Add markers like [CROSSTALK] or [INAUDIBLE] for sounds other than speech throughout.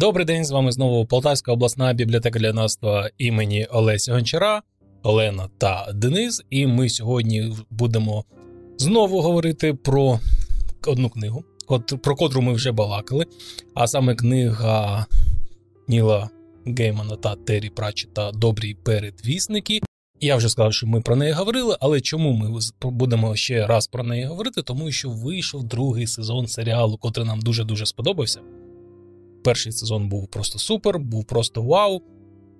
Добрий день, з вами знову Полтавська обласна бібліотека для наства імені Олеся Гончара, Олена та Денис. І ми сьогодні будемо знову говорити про одну книгу, про котру ми вже балакали. А саме книга Ніла Геймана та Террі Пратчета Добрі передвісники. Я вже сказав, що ми про неї говорили, але чому ми будемо ще раз про неї говорити? Тому що вийшов другий сезон серіалу, котрий нам дуже дуже сподобався. Перший сезон був просто супер, був просто вау.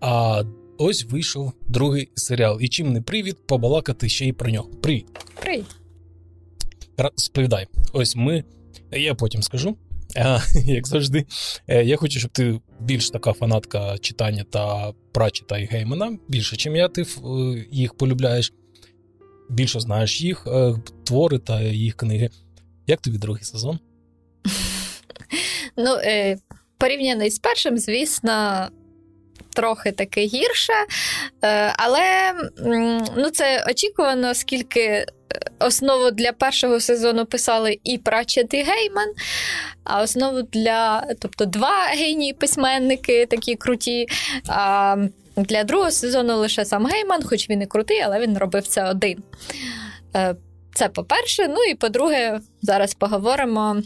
А ось вийшов другий серіал. І чим не привід побалакати ще й про нього. Привіт. Привіт. Розповідай. Ось ми. Я потім скажу. А, [LAUGHS] Як завжди, е, я хочу, щоб ти більш така фанатка читання та прачета і геймена, більше, ніж я, ти е, їх полюбляєш, більше знаєш їх е, твори та їх книги. Як тобі другий сезон? Ну, е, порівняний з першим, звісно, трохи таки гірше. Е, але ну, це очікувано, оскільки е, основу для першого сезону писали і Пратчет, і Гейман, а основу для тобто два генії письменники такі круті. А для другого сезону лише сам Гейман, хоч він і крутий, але він робив це один. Е, це по-перше. Ну і по-друге, зараз поговоримо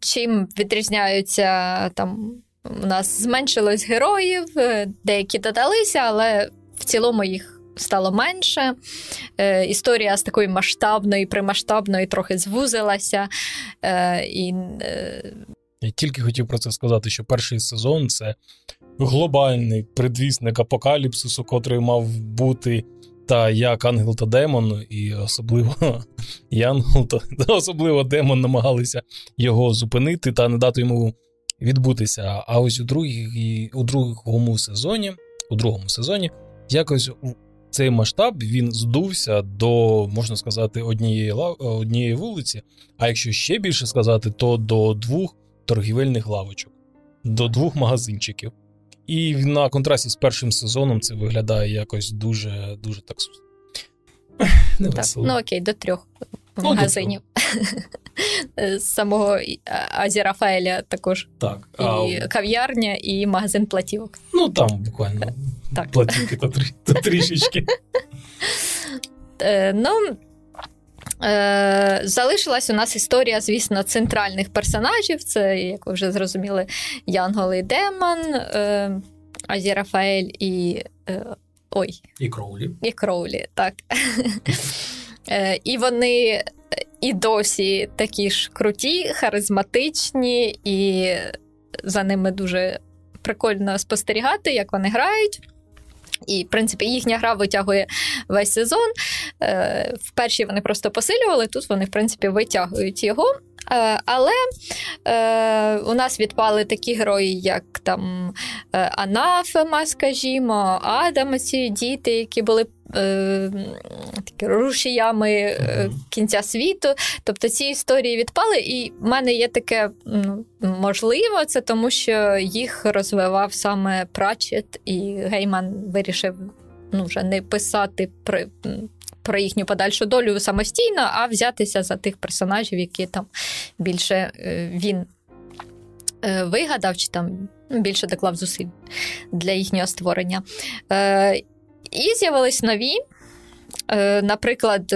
чим відрізняються там. У нас зменшилось героїв, е, деякі додалися, але в цілому їх стало менше. Е, Історія з такої масштабної, примасштабної трохи звузилася. Е, і, е... Я тільки хотів про це сказати, що перший сезон це глобальний предвісник апокаліпсису, котрий мав бути та як ангел та демон, і особливо [LAUGHS] Янгел, та особливо демон намагалися його зупинити та не дати йому відбутися. А ось у другій, у другому сезоні, у другому сезоні, якось цей масштаб він здувся до, можна сказати, однієї однієї вулиці. А якщо ще більше сказати, то до двох торгівельних лавочок, до двох магазинчиків. І на контрасті з першим сезоном це виглядає якось дуже дуже так. так ну окей, до трьох ну, магазинів. З самого Азі Рафаеля також. Так. І а... кав'ярня, і магазин платівок. Ну там буквально так. платівки то, трішечки. Е, ну, Е, Залишилась у нас історія, звісно, центральних персонажів. Це, як ви вже зрозуміли, Янгол і Демон, е, Азі Рафаель і. Е, ой. І Кроулі. І Кроулі, так. Е, І вони і досі такі ж круті, харизматичні, і за ними дуже прикольно спостерігати, як вони грають. І, в принципі, їхня гра витягує весь сезон. Е, в першій вони просто посилювали, тут вони, в принципі, витягують його. Е, але е, у нас відпали такі герої, як там Анафема, скажімо, Адам, ці діти, які були е, такі рушіями кінця світу. Тобто ці історії відпали, і в мене є таке ну, можливо, це тому що їх розвивав саме Прачет, і Гейман вирішив ну, вже не писати при про їхню подальшу долю самостійно, а взятися за тих персонажів, які там більше е, він е, вигадав, чи там більше доклав зусиль для їхнього створення. Е, і з'явились нові. Наприклад,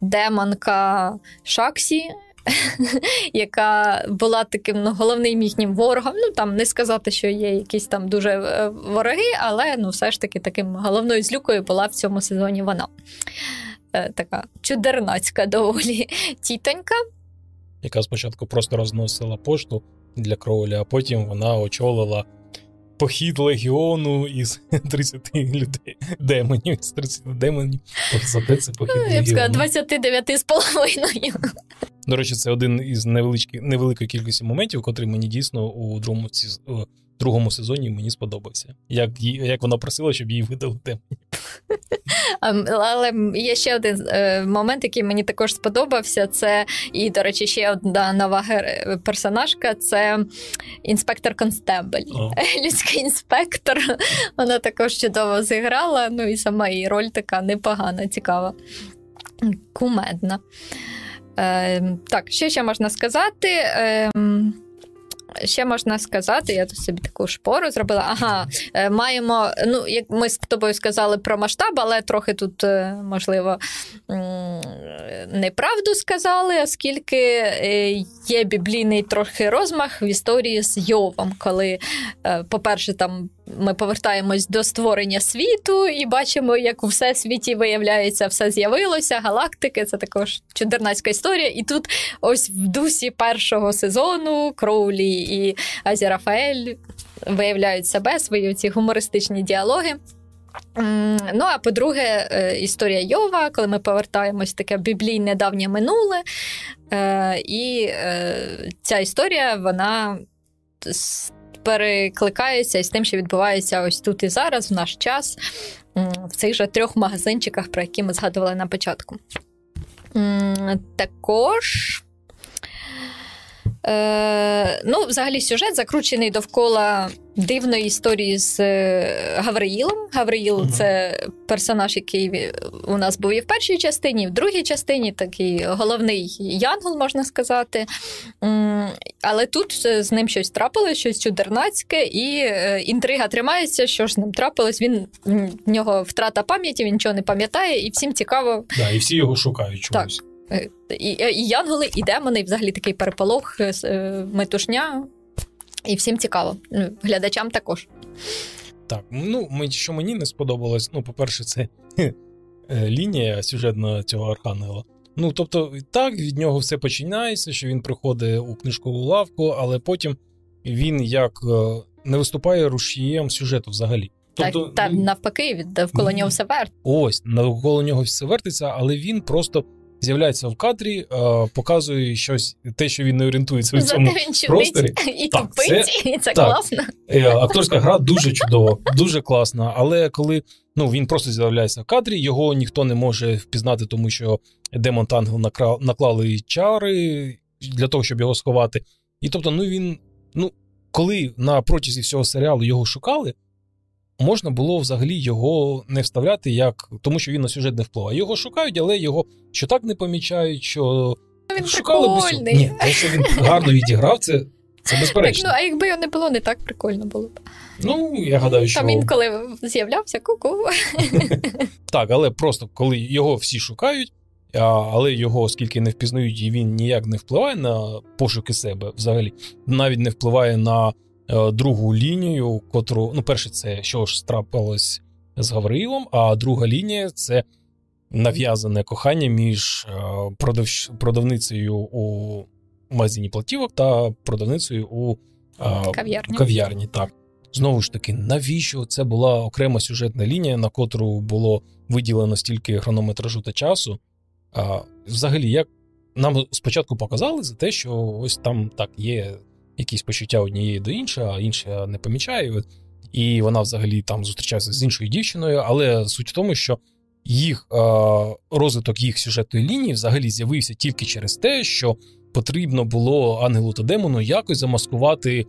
демонка Шаксі, [LAUGHS] яка була таким ну, головним їхнім ворогом. Ну там не сказати, що є якісь там дуже вороги, але ну, все ж таки таким головною злюкою була в цьому сезоні вона. Е, така чудернацька доволі [LAUGHS] тітонька. Яка спочатку просто розносила пошту для Кроулі, а потім вона очолила похід легіону із [LAUGHS] 30 людей демонів, з 30 демонів. Зате це похід легіону. Я б сказала, 29 з половиною. До речі, це один із невеликої кількості моментів, котрий мені дійсно у другому другому сезоні мені сподобався. Як як вона просила, щоб їй видали демонів. [LAUGHS] Але є ще один е, момент, який мені також сподобався. Це, і, до речі, ще одна нова персонажка це інспектор Констебель. [LAUGHS] Людський інспектор. [LAUGHS] Вона також чудово зіграла. Ну і сама її роль така непогана, цікава, кумедна. Е, Так, що ще можна сказати? Е, Ще можна сказати, я тут собі таку шпору зробила. Ага, е, маємо. Ну, як ми з тобою сказали про масштаб, але трохи тут, е, можливо, неправду сказали, оскільки е, є біблійний трохи розмах в історії з Йовом, коли, по-перше, там ми повертаємось до створення світу і бачимо, як у всесвіті виявляється, все з'явилося, галактики. Це також чудернацька історія. І тут, ось в дусі першого сезону Кроулі і Азірафаель виявляють себе свої ці гумористичні діалоги. Ну, а по-друге, е, історія Йова, коли ми повертаємось таке біблійне давнє минуле. Е, і е, ця історія, вона перекликається із тим, що відбувається ось тут і зараз, в наш час, в цих же трьох магазинчиках, про які ми згадували на початку. Також. Е, Ну, взагалі, сюжет закручений довкола дивної історії з е, Гавриїлом. Гавриїл uh це персонаж, який у нас був і в першій частині, і в другій частині такий головний янгол, можна сказати. Але тут з ним щось трапилось, щось чудернацьке, і е, інтрига тримається, що ж з ним трапилось. Він в нього втрата пам'яті, він нічого не пам'ятає, і всім цікаво. Да, І всі його шукають чомусь. Так. Е, і, і Янголи, і демони, і взагалі такий переполох, е, метушня. І всім цікаво. Ну, глядачам також. Так, ну що мені не сподобалось, ну, по-перше, це е, лінія сюжетна цього архангела. Ну, тобто, так, від нього все починається, що він приходить у книжкову лавку, але потім він як не виступає рушієм сюжету взагалі. Тобто, Так, та, навпаки, навколо нього все вертиться. Ось, навколо нього все вертиться, але він просто з'являється в кадрі, е, показує щось, те, що він не орієнтується в цьому він просторі. [LAUGHS] І так, тупить, це, і це так. класно. Е, акторська гра дуже чудова, дуже класна. Але коли ну, він просто з'являється в кадрі, його ніхто не може впізнати, тому що Демон Тангл наклали чари для того, щоб його сховати. І тобто, ну він, ну, коли на протязі всього серіалу його шукали, можна було взагалі його не вставляти, як тому що він на сюжет не впливає. Його шукають, але його що так не помічають, що він шукали прикольний. Ні, те, що він гарно відіграв, це. Це безперечно. Так, ну, а якби його не було, не так прикольно було б. Ну, я гадаю, що. Там він коли з'являвся, ку-ку. [LAUGHS] Так, але просто коли його всі шукають, але його, оскільки не впізнають, і він ніяк не впливає на пошуки себе взагалі, навіть не впливає на другу лінію, котру, ну, перше, це що ж трапилось з Гавриїлом, а друга лінія це нав'язане кохання між е, продав... продавницею у магазині платівок та продавницею у е, кав'ярні. кав'ярні. Так. Знову ж таки, навіщо це була окрема сюжетна лінія, на котру було виділено стільки хронометражу та часу? А, Взагалі, як нам спочатку показали за те, що ось там так є якісь почуття однієї до іншої, а інша не помічає. І вона взагалі там зустрічається з іншою дівчиною. Але суть в тому, що їх розвиток їх сюжетної лінії взагалі з'явився тільки через те, що потрібно було ангелу та демону якось замаскувати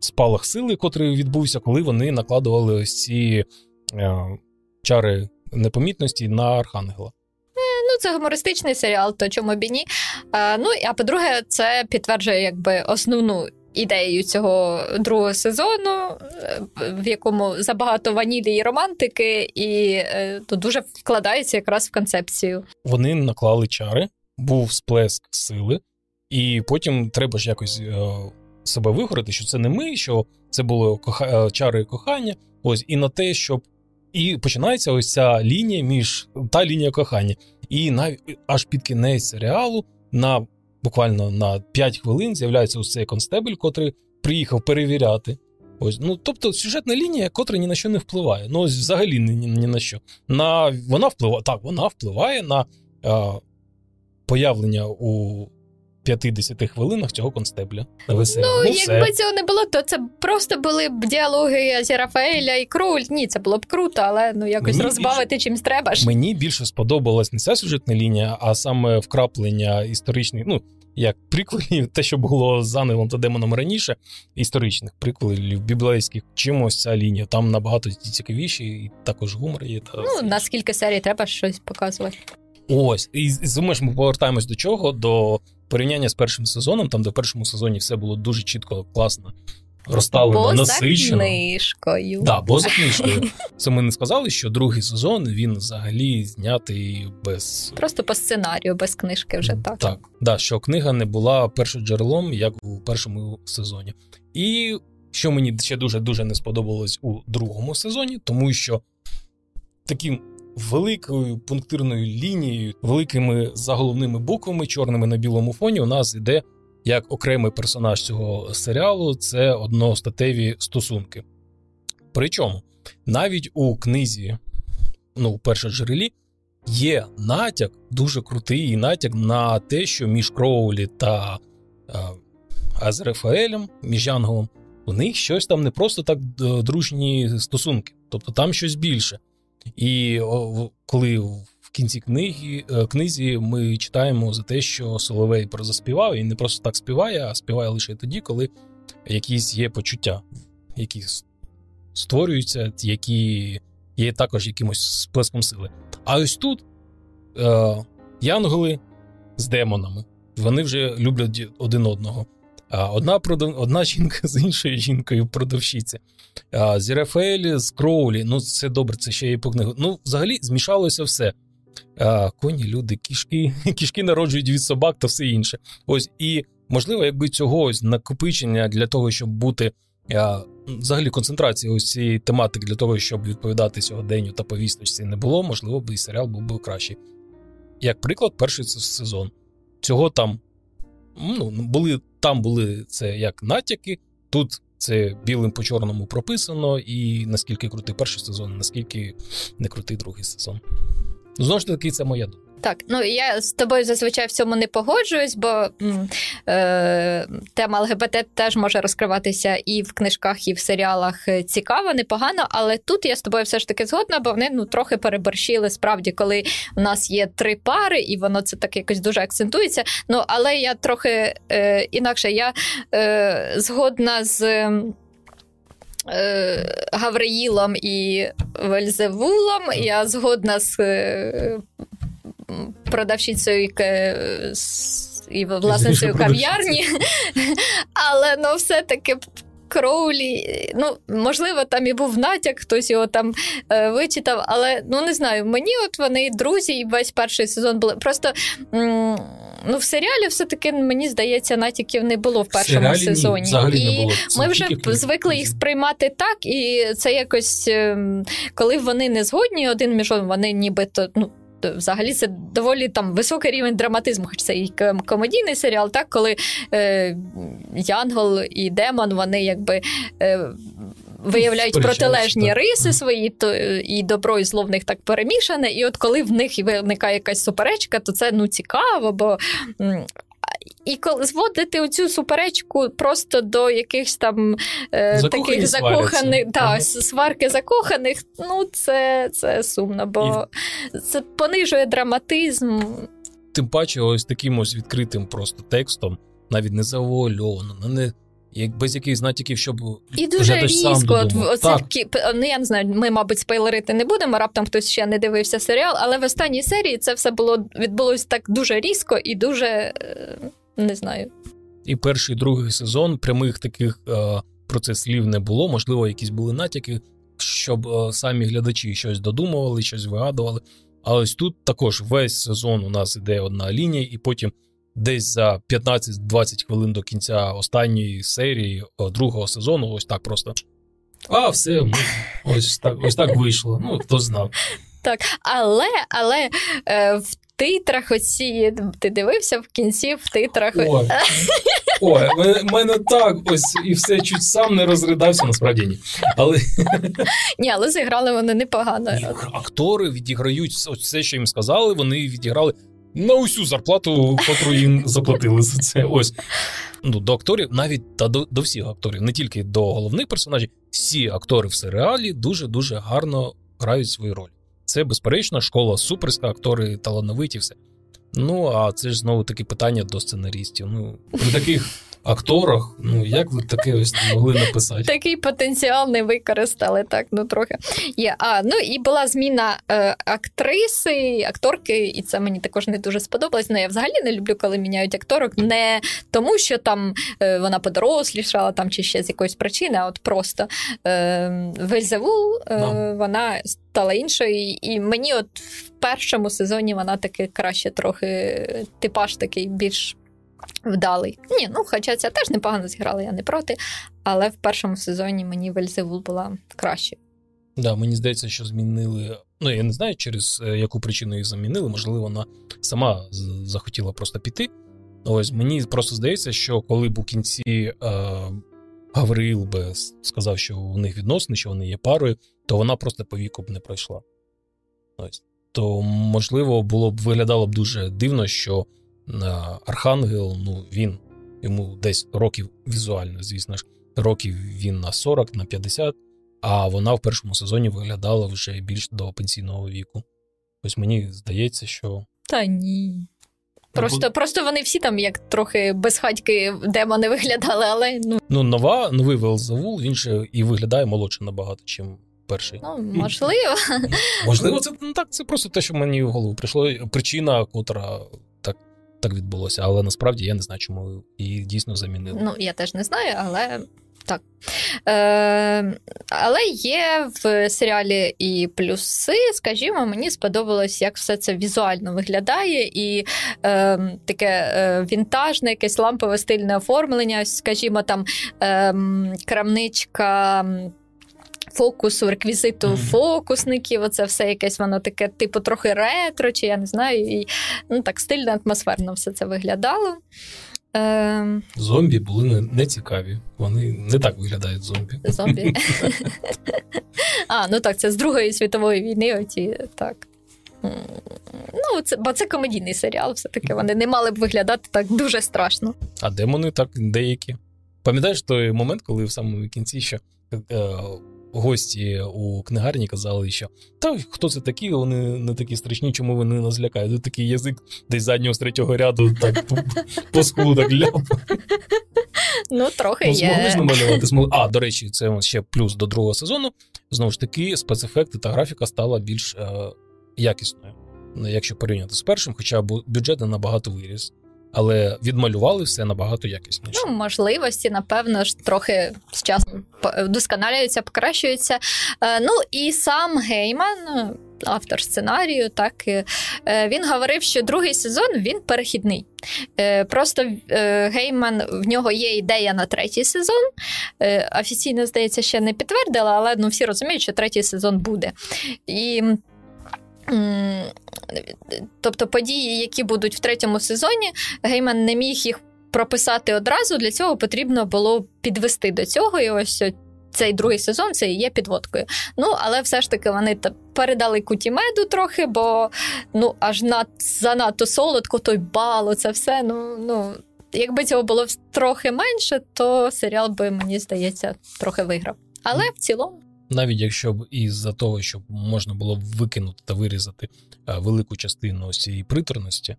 спалах сили, котрий відбувся, коли вони накладували ось ці чари непомітності на архангела це гумористичний серіал, то чому б і ні. А, Ну а по-друге, це підтверджує якби основну. Ідею цього другого сезону, е, в якому забагато ванілі і романтики, і е, то дуже вкладається якраз в концепцію. Вони наклали чари, був сплеск сили, і потім треба ж якось е, себе вигорити, що це не ми, що це були коха... чари кохання. Ось і на те, щоб і починається ось ця лінія між та лінія кохання. І навіть аж під кінець серіалу на буквально на 5 хвилин з'являється ось цей констебель, котрий приїхав перевіряти. Ось, ну тобто сюжетна лінія, котра ні на що не впливає. Ну ось взагалі ні, ні, ні на що. На вона впливає так, вона впливає на е, появлення у 50 хвилинах цього констебля. Ну, ну якби цього не було, то це просто були б діалоги Азірафаеля і Круль. Ні, це було б круто, але ну якось мені розбавити більше, чимсь треба. ж. Мені більше сподобалась не ця сюжетна лінія, а саме вкраплення історичних. ну, як приквелів, те, що було з Ангелом та Демоном раніше, історичних приквелів, біблейських, чимось ця лінія. Там набагато цікавіші, і також гумор є. Та... Ну, на скільки серій треба щось показувати. Ось, і зумеш, ми повертаємось до чого? До порівняння з першим сезоном, там де в першому сезоні все було дуже чітко, класно. Розставлено бо насичено. за книжкою. Да, бо за книжкою. Це ми не сказали, що другий сезон він взагалі знятий без. Просто по сценарію, без книжки вже так. Так, да, що книга не була першоджерелом, як у першому сезоні. І що мені ще дуже-дуже не сподобалось у другому сезоні, тому що таким великою пунктирною лінією, великими заголовними буквами, чорними на білому фоні, у нас іде як окремий персонаж цього серіалу це одностатеві стосунки. Причому навіть у книзі, ну, у першоджерелі, є натяк, дуже крутий натяк на те, що між Кроулі та е, Азрефаелем, між Янголом, у них щось там не просто так е, дружні стосунки, тобто там щось більше. І коли в кінці книги, е, книзі ми читаємо за те, що Соловей заспівав, і не просто так співає, а співає лише тоді, коли якісь є почуття, які створюються, які є також якимось сплеском сили. А ось тут е, янголи з демонами. Вони вже люблять один одного. Одна продав... одна жінка з іншою жінкою продавщиця. З Рафаелі, з Кроулі. Ну, це добре, це ще і по книгу. Ну, взагалі, змішалося все. Коні, люди, кішки, [LAUGHS] кішки народжують від собак та все інше. Ось і можливо, якби цього ось накопичення для того, щоб бути. Взагалі концентрації ось цієї тематики для того, щоб відповідати сьогоденню та повісточці не було, можливо, б і серіал був би кращий. Як приклад, перший сезон. Цього там ну, були там були це як натяки, тут це білим по чорному прописано, і наскільки крутий перший сезон, наскільки не крутий другий сезон. Знову ж таки, це моя думка. Так, ну я з тобою зазвичай в цьому не погоджуюсь, бо е, тема ЛГБТ теж може розкриватися і в книжках, і в серіалах е, цікаво, непогано. Але тут я з тобою все ж таки згодна, бо вони ну трохи переборщили справді, коли у нас є три пари, і воно це так якось дуже акцентується. Ну але я трохи е, інакше я е, згодна з. Е, Гавриїлом і Вельзевулом я згодна з е, продавщицею і власницею кав'ярні, але ну все-таки. Кроулі, ну, можливо, там і був натяк, хтось його там е, вичитав, але ну не знаю, мені от вони друзі, і весь перший сезон були. Просто м- ну, в серіалі все-таки, мені здається, натяків не було в першому в сезоні. Ні, і не було. ми вже звикли їх сприймати так, і це якось, ем, коли вони не згодні один між одним, вони нібито. ну, Взагалі це доволі там високий рівень драматизму, хоч це і комедійний серіал, так коли е, Янгол і Демон вони якби е, виявляють протилежні так. риси свої, то і добро і зло в них так перемішане. І от коли в них виникає якась суперечка, то це ну цікаво, бо і зводити оцю суперечку просто до якихось там е, таких закоханих та, ага. сварки закоханих, ну це це сумно, бо і... це понижує драматизм. Тим паче, ось таким ось відкритим просто текстом, навіть не завуальовано, не як без якихось натяків, щоб і дуже різко. От, оце ну я не знаю, ми, мабуть, спойлерити не будемо. Раптом хтось ще не дивився серіал, але в останній серії це все було відбулось так дуже різко і дуже е, не знаю. І перший і другий сезон прямих таких е, про це слів не було. Можливо, якісь були натяки, щоб е, самі глядачі щось додумували, щось вигадували. А ось тут також весь сезон у нас іде одна лінія, і потім десь за 15-20 хвилин до кінця останньої серії е, другого сезону, ось так просто. А, все, ось так ось так вийшло. Ну, хто знав. Так, але але е, в титрах оці ти дивився в кінці в титрах. Ой, Ой мене так ось і все чуть сам не розридався, насправді ні. Але Ні, але зіграли вони непогано. Актори відіграють все, що їм сказали, вони відіграли на усю зарплату, котру їм заплатили за це. Ось ну, до акторів, навіть та до, до всіх акторів, не тільки до головних персонажів, всі актори в серіалі дуже дуже гарно грають свою роль. Це безперечно, школа суперська, актори талановиті, все. Ну а це ж знову таки питання до сценаристів. Ну при таких акторах, ну як ви таке ось могли написати? Такий потенціал не використали, так, ну трохи є. А, ну і була зміна е, актриси, акторки, і це мені також не дуже сподобалось. Ну, я взагалі не люблю, коли міняють акторок, не тому, що там е, вона подорослішала там чи ще з якоїсь причини, а от просто е, Вельзевул, е, no. вона стала іншою. І мені от в першому сезоні вона таки краще трохи типаж такий більш вдалий. Ні, ну хоча ця теж непогано зіграла, я не проти. Але в першому сезоні мені Вельзевул була краще. Да, мені здається, що змінили. Ну, я не знаю, через е, яку причину її замінили. Можливо, вона сама захотіла просто піти. Ось мені просто здається, що коли б у кінці е, Гавриїл би сказав, що у них відносини, що вони є парою, то вона просто по віку б не пройшла. Ось. То, можливо, було б виглядало б дуже дивно, що Архангел, ну він йому десь років візуально, звісно ж, років він на 40, на 50, а вона в першому сезоні виглядала вже більш до пенсійного віку. Ось мені здається, що. Та ні. Просто просто вони всі там як трохи безхатьки демони виглядали, але ну. Ну, нова, новий Велзавул, він же і виглядає молодше набагато, чим перший. Ну, можливо. Можливо, це ну, так, це просто те, що мені в голову прийшло. Причина, котра так відбулося. Але насправді я не знаю, чому її дійсно замінили. Ну, я теж не знаю, але. Так. Е, Але є в серіалі і плюси, скажімо, мені сподобалось, як все це візуально виглядає, і е, таке е, вінтажне, якесь лампове стильне оформлення. Скажімо, там е, крамничка фокусу, реквізиту mm-hmm. фокусників. Оце все якесь воно таке, типу, трохи ретро, чи я не знаю. І ну так стильно, атмосферно все це виглядало. Е... Зомбі були не цікаві. Вони не так виглядають зомбі. Зомбі. [LAUGHS] А, ну так, це з Другої світової війни. оті, так. Ну, це, Бо це комедійний серіал, все-таки вони не мали б виглядати так дуже страшно. А демони так деякі. Пам'ятаєш той момент, коли в самому кінці ще е, гості у книгарні казали, що та хто це такі, вони не такі страшні, чому вони нас лякають. Тут такий язик десь заднього з третього ряду так по скулу так ляп. Ну, трохи є. намалювати. А, до речі, це ще плюс до другого сезону. Знову ж таки, спецефекти та графіка стала більш е, якісною, якщо порівняти з першим, хоча бюджет набагато виріс але відмалювали все набагато якісніше. Ну, можливості, напевно, ж трохи з часом вдосконалюються, покращуються. Е, ну і сам Гейман. Автор сценарію, так е, він говорив, що другий сезон він перехідний. Е, просто Гейман в нього є ідея на третій сезон. Офіційно, здається, ще не підтвердила, але ну, всі розуміють, що третій сезон буде. І Тобто події, які будуть в третьому сезоні, Гейман не міг їх прописати одразу. Для цього потрібно було підвести до цього. І ось цей другий сезон це і є підводкою. Ну, але все ж таки вони передали куті меду трохи, бо ну аж над, занадто солодко, той бал, це все. Ну, ну, Якби цього було трохи менше, то серіал би, мені здається, трохи виграв. Але в цілому навіть якщо б із-за того, щоб можна було б викинути та вирізати е, велику частину цієї приторності, е,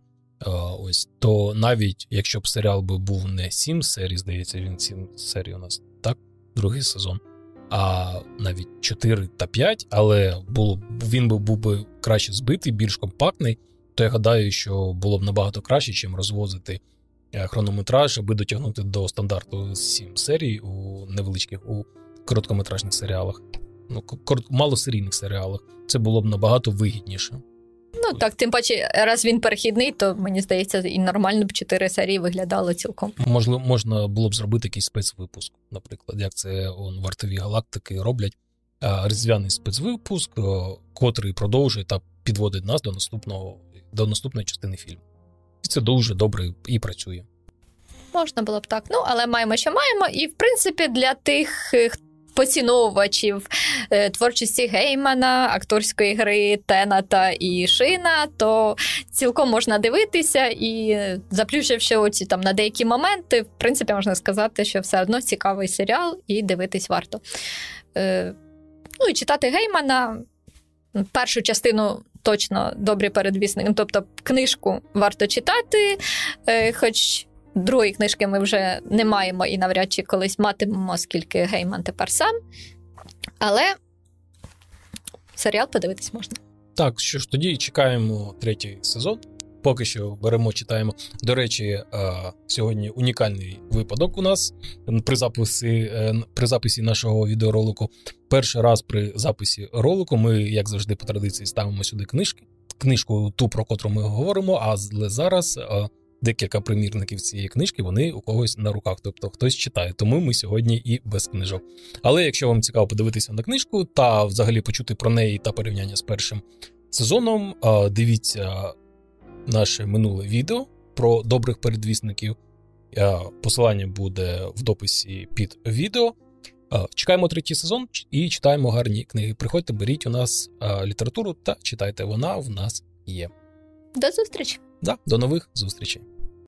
ось то навіть якщо б серіал би був не 7 серій, здається, він 7 серій у нас так, другий сезон, а навіть 4 та 5, але було він би був би краще збитий, більш компактний, то я гадаю, що було б набагато краще, чим розвозити. Е, хронометраж, аби дотягнути до стандарту 7 серій у невеличких у короткометражних серіалах, ну, малосерійних серіалах. Це було б набагато вигідніше. Ну так, тим паче, раз він перехідний, то мені здається, і нормально б чотири серії виглядало цілком. Можливо, можна було б зробити якийсь спецвипуск, наприклад, як це он, вартові галактики роблять. Різдвяний спецвипуск, котрий продовжує та підводить нас до наступного до наступної частини фільму. І це дуже добре і працює. Можна було б так. Ну, але маємо, що маємо. І в принципі, для тих, поціновувачів е, творчості Геймана, акторської гри Тената і Шина, то цілком можна дивитися і, заплющивши очі там на деякі моменти, в принципі, можна сказати, що все одно цікавий серіал і дивитись варто. Е, Ну і читати Геймана. Першу частину точно добрі передвісники. Тобто книжку варто читати, е, хоч другої книжки ми вже не маємо і навряд чи колись матимемо, оскільки Гейман тепер сам. Але серіал подивитись можна. Так, що ж тоді чекаємо третій сезон. Поки що беремо, читаємо. До речі, е, сьогодні унікальний випадок у нас при записі е, при записі нашого відеоролику. Перший раз при записі ролику ми, як завжди, по традиції ставимо сюди книжки. Книжку, ту, про котру ми говоримо, але зараз е, декілька примірників цієї книжки вони у когось на руках, тобто хтось читає. Тому ми сьогодні і без книжок. Але якщо вам цікаво подивитися на книжку та взагалі почути про неї та порівняння з першим сезоном, дивіться наше минуле відео про добрих передвісників. Посилання буде в дописі під відео. Чекаємо третій сезон і читаємо гарні книги. Приходьте, беріть у нас літературу та читайте. Вона в нас є. До зустрічі! Да, До нових зустрічей.